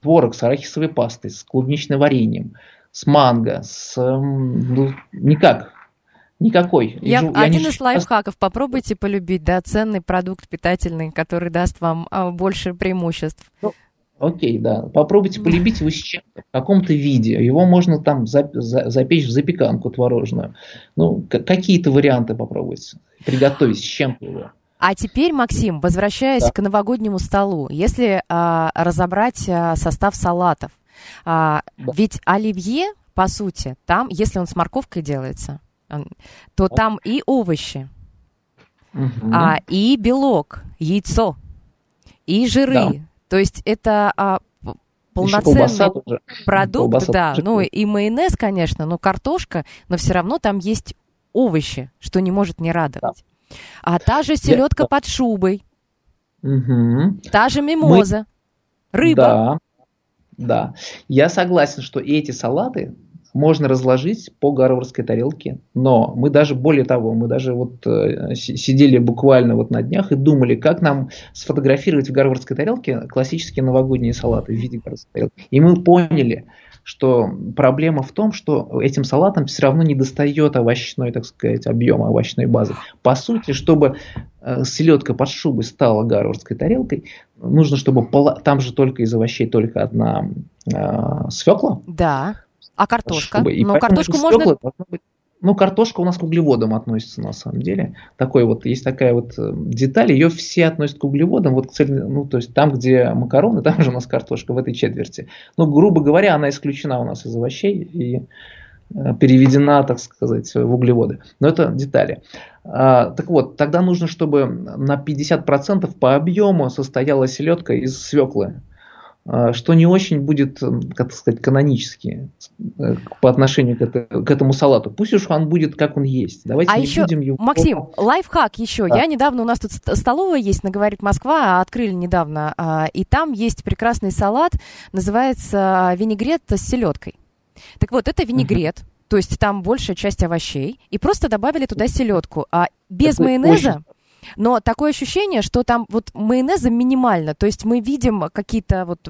творог с арахисовой пастой, с клубничным вареньем, с манго, с... Ну, никак. Никакой. Я, я один не... из лайфхаков. Попробуйте полюбить, да, ценный продукт питательный, который даст вам а, больше преимуществ. Ну, окей, да. Попробуйте полюбить его с чем-то, в каком-то виде. Его можно там за, за, запечь в запеканку творожную. Ну, какие-то варианты попробуйте. Приготовить с чем-то его. А теперь, Максим, возвращаясь Да. к новогоднему столу, если а, разобрать а, состав салатов, а, Да. ведь оливье, по сути, там, если он с морковкой делается, то там и овощи, Мгм. а, и белок, яйцо, и жиры. Да. То есть это а, полноценный продукт, да. Ну и майонез, конечно, но картошка, но все равно там есть овощи, что не может не радовать. А та же селедка да. под шубой, Мгм. та же мимоза, рыба. Да, да. Я согласен, что эти салаты можно разложить по гарвардской тарелке, но мы даже, более того, мы даже вот э, си- сидели буквально вот на днях и думали, как нам сфотографировать в гарвардской тарелке классические новогодние салаты в виде гарвардской тарелки. И мы поняли, что проблема в том, что этим салатам все равно не достает овощной, так сказать, объема овощной базы. По сути, чтобы э, селедка под шубой стала гарвардской тарелкой, нужно, чтобы пола- там же только из овощей только одна э, свекла. Да. А картошка? И Но поэтому картошку можно... быть- Ну, картошка у нас к углеводам относится на самом деле. Такой вот, есть такая вот э, деталь, ее все относят к углеводам, вот к цельно- ну, то есть там, где макароны, там же у нас картошка в этой четверти. Ну, грубо говоря, она исключена у нас из овощей и переведена, так сказать, в углеводы. Но это детали. А, так вот, тогда нужно, чтобы на 50% по объему состояла селедка из свеклы. А, Что не очень будет, как сказать, канонически э, по отношению к, это- к этому салату. Пусть уж он будет, как он есть. Давайте А не еще, будем его... Максим, лайфхак еще. Да. Я недавно, у нас тут ст- столовая есть, на говорит Москва, открыли недавно, а, и там есть прекрасный салат, называется а, винегрет с селедкой. Так вот, это винегрет, то есть там большая часть овощей, и просто добавили туда селедку. А без Это майонеза, очень- но такое ощущение, что там вот майонеза минимально, то есть мы видим какие-то вот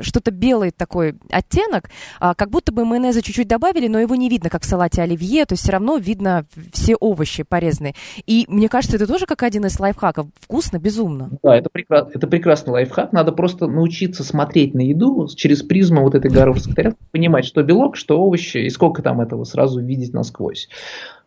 что-то белый такой оттенок, а, как будто бы майонеза чуть-чуть добавили, но его не видно, как в салате оливье, то есть все равно видно все овощи порезанные. И мне кажется, это тоже как один из лайфхаков. Вкусно, безумно. Да, это, прекра- это прекрасный лайфхак. Надо просто научиться смотреть на еду через призму вот этой гарвардской тарелки, понимать, что белок, что овощи, и сколько там этого сразу видеть насквозь.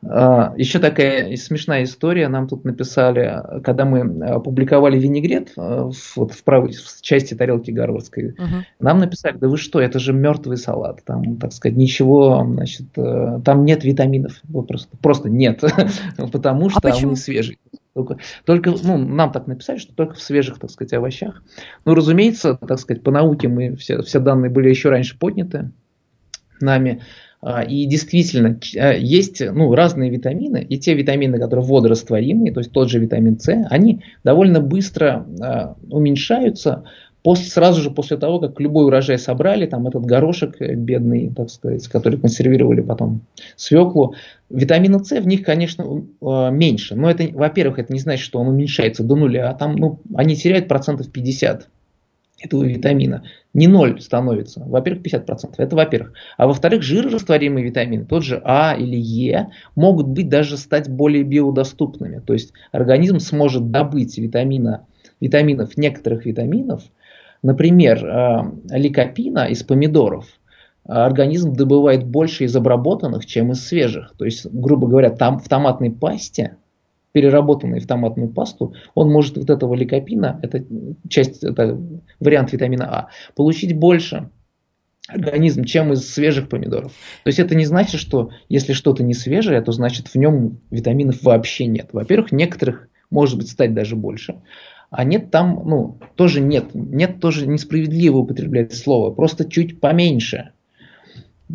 А, Еще такая смешная история. Нам тут написали, когда мы опубликовали винегрет э, в- вот в правой в части тарелки гарвардской, Мгм. нам написали, да вы что, это же мертвый салат, там, так сказать, ничего, значит, э, там нет витаминов, просто, просто нет, потому что почему? он свежий. Только, только, ну, нам так написали, что только в свежих, так сказать, овощах. Ну, разумеется, так сказать, по науке мы все, все данные были еще раньше подняты нами. А, И действительно, а, есть ну, разные витамины, и те витамины, которые водорастворимые, то есть тот же витамин С, они довольно быстро а, уменьшаются после, сразу же после того, как любой урожай собрали, там этот горошек э, бедный, так сказать, который консервировали потом свеклу. Витамина С в них, конечно, э, меньше, но это, во-первых, это не значит, что он уменьшается до нуля, а там, ну, они теряют процентов 50 этого витамина. Не ноль становится. Во-первых, 50%. Это во-первых. А во-вторых, жирорастворимые витамины, тот же А или Е, могут быть даже стать более биодоступными. То есть организм сможет добыть витамина, витаминов, некоторых витаминов, например, э, ликопина из помидоров, а организм добывает больше из обработанных, чем из свежих. То есть, грубо говоря, там в томатной пасте, переработанной в томатную пасту, он может вот этого ликопина, это часть, это вариант витамина А, получить больше организм, чем из свежих помидоров. То есть это не значит, что если что-то не свежее, то значит в нем витаминов вообще нет. Во-первых, некоторых может быть стать даже больше. А нет там, ну, тоже нет. Нет тоже несправедливо употреблять слово. Просто чуть поменьше.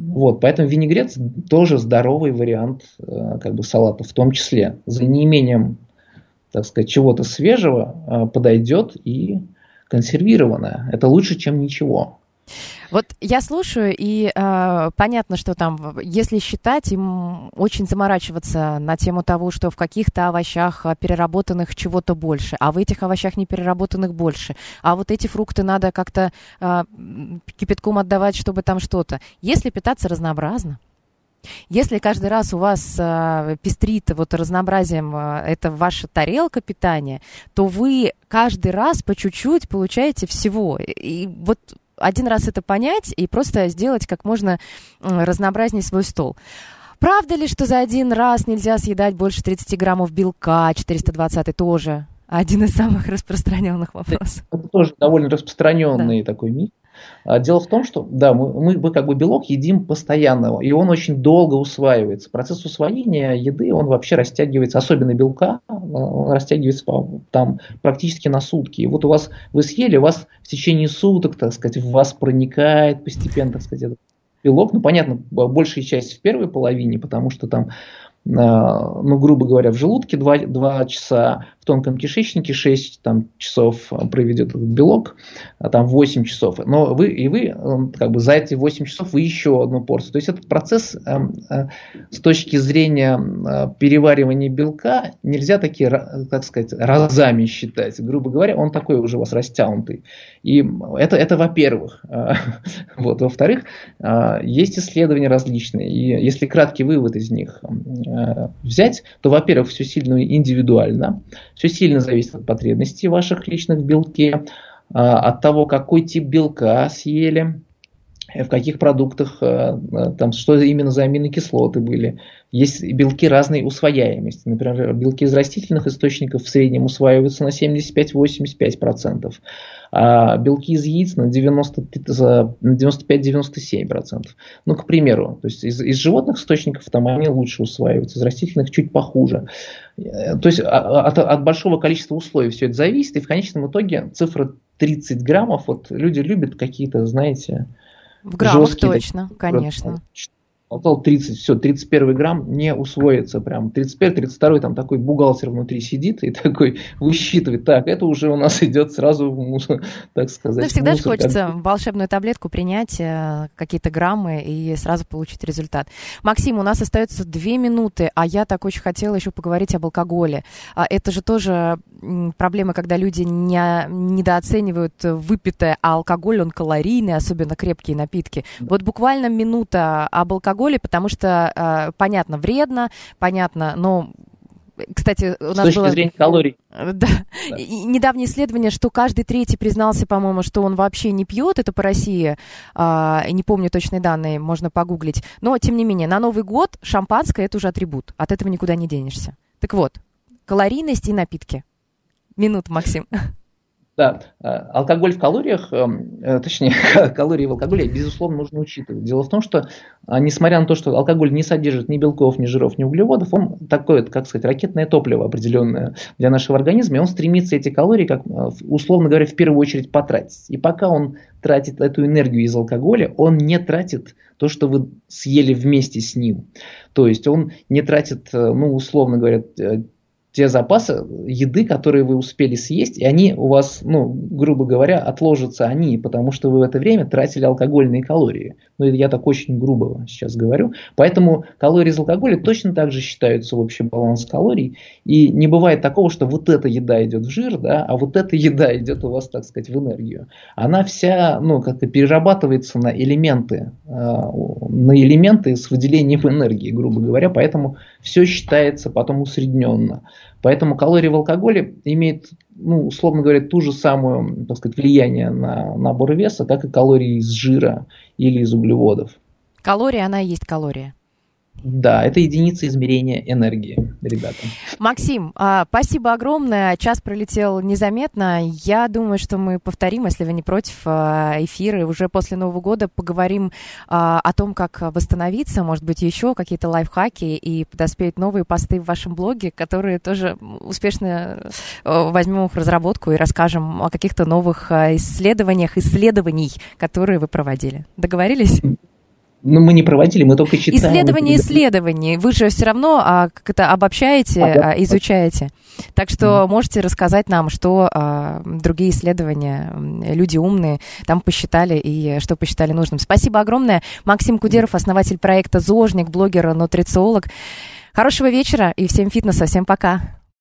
Вот, поэтому винегрет тоже здоровый вариант э, как бы салата, в том числе за неимением, так сказать, чего-то свежего э, подойдет и консервированное. Это лучше, чем ничего. Вот я слушаю, и э, понятно, что там, если считать, им очень заморачиваться на тему того, что в каких-то овощах а, переработанных чего-то больше, а в этих овощах не переработанных больше, а вот эти фрукты надо как-то э, кипятком отдавать, чтобы там что-то. Если питаться разнообразно, если каждый раз у вас э, пестрит вот разнообразием, э, это ваша тарелка питания, то вы каждый раз по чуть-чуть получаете всего. И вот один раз это понять и просто сделать как можно разнообразнее свой стол. Правда ли, что за один раз нельзя съедать больше 30 граммов белка, 420 тоже? Один из самых распространенных вопросов. Это тоже довольно распространенный да. такой миф. А, дело в том, что да, мы, мы, мы как бы белок едим постоянно, и он очень долго усваивается. Процесс усвоения еды, он вообще растягивается, особенно белка, а, он растягивается там практически на сутки. И вот у вас, вы съели, у вас в течение суток, так сказать, в вас проникает постепенно, так сказать, этот белок. Ну, понятно, большая часть в первой половине, потому что там а, ну, грубо говоря, в желудке 2, 2 часа, тонком кишечнике 6 там, часов проведет этот белок, а там 8 часов. Но вы и вы как бы за эти 8 часов вы еще одну порцию. То есть этот процесс э, э, с точки зрения э, переваривания белка нельзя такие, так сказать, разами считать. Грубо говоря, он такой уже у вас растянутый. И это, это во-первых. Вот. Во-вторых, есть исследования различные. И если краткий вывод из них Э, взять, то, во-первых, все сильно индивидуально, все сильно зависит от потребностей ваших личных в белке, э, от того, какой тип белка съели, э, в каких продуктах, там, что именно за аминокислоты были. Есть белки разной усвояемости. Например, белки из растительных источников в среднем усваиваются на 75-85% а белки из яиц на 95-97%. Ну, к примеру, то есть из, из животных источников там они лучше усваиваются, из растительных чуть похуже. Э, то есть а, от, от большого количества условий все это зависит, и в конечном итоге цифра 30 граммов, вот люди любят какие-то, знаете, в граммах жесткие, точно, конечно около 30, все, 31 грамм не усвоится прям. 31, 32 там такой бухгалтер внутри сидит и такой высчитывает, так, это уже у нас идет сразу в мусор, так сказать. Ну, всегда же хочется как... волшебную таблетку принять, э, какие-то граммы и сразу получить результат. Максим, у нас остается две минуты, а я так очень хотела еще поговорить об алкоголе. А это же тоже проблема, когда люди не, недооценивают выпитое, а алкоголь, он калорийный, особенно крепкие напитки. Вот буквально минута об алкоголе, потому что, э, понятно, вредно, понятно, но кстати, у нас С точки было... зрения калорий. Да. да. И недавнее исследование, что каждый третий признался, по-моему, что он вообще не пьет, это по России, а, не помню точные данные, можно погуглить. Но, тем не менее, на Новый год шампанское – это уже атрибут, от этого никуда не денешься. Так вот, калорийность и напитки – Минут, Максим. Да, э, алкоголь в калориях, эм, э, точнее, калории в алкоголе, безусловно, нужно учитывать. Дело в том, что, э, несмотря на то, что алкоголь не содержит ни белков, ни жиров, ни углеводов, он такое, как сказать, ракетное топливо определенное для нашего организма, и он стремится эти калории, как, условно говоря, в первую очередь потратить. И пока он тратит эту энергию из алкоголя, он не тратит то, что вы съели вместе с ним. То есть он не тратит, ну, условно говоря, те запасы еды, которые вы успели съесть, и они у вас, ну, грубо говоря, отложатся они, потому что вы в это время тратили алкогольные калории. Ну, я так очень грубо сейчас говорю. Поэтому калории из алкоголя точно так же считаются в общий баланс калорий. И не бывает такого, что вот эта еда идет в жир, да, а вот эта еда идет у вас, так сказать, в энергию. Она вся, ну, как-то перерабатывается на элементы, э, на элементы с выделением энергии, грубо говоря. Поэтому все считается потом усредненно. Поэтому калории в алкоголе имеют, ну, условно говоря, ту же самую, так сказать, влияние на набор веса, как и калории из жира или из углеводов. Калория, она и есть калория. Да, это единица измерения энергии, ребята. Максим, а, спасибо огромное. Час пролетел незаметно. Я думаю, что мы повторим, если вы не против, а, эфиры уже после Нового года. Поговорим а, о том, как восстановиться, может быть, еще какие-то лайфхаки, и подоспеют новые посты в вашем блоге, которые тоже успешно возьмем их в разработку и расскажем о каких-то новых исследованиях, исследований, которые вы проводили. Договорились? Ну, мы не проводили, мы только читаем. Исследование исследований. Вы же все равно а, как это обобщаете, а, да. а, изучаете. Так что mm. можете рассказать нам, что а, другие исследования, люди умные, там посчитали и что посчитали нужным. Спасибо огромное. Максим Кудеров, основатель проекта «Зожник», блогер, нутрициолог. Хорошего вечера и всем фитнеса. Всем пока.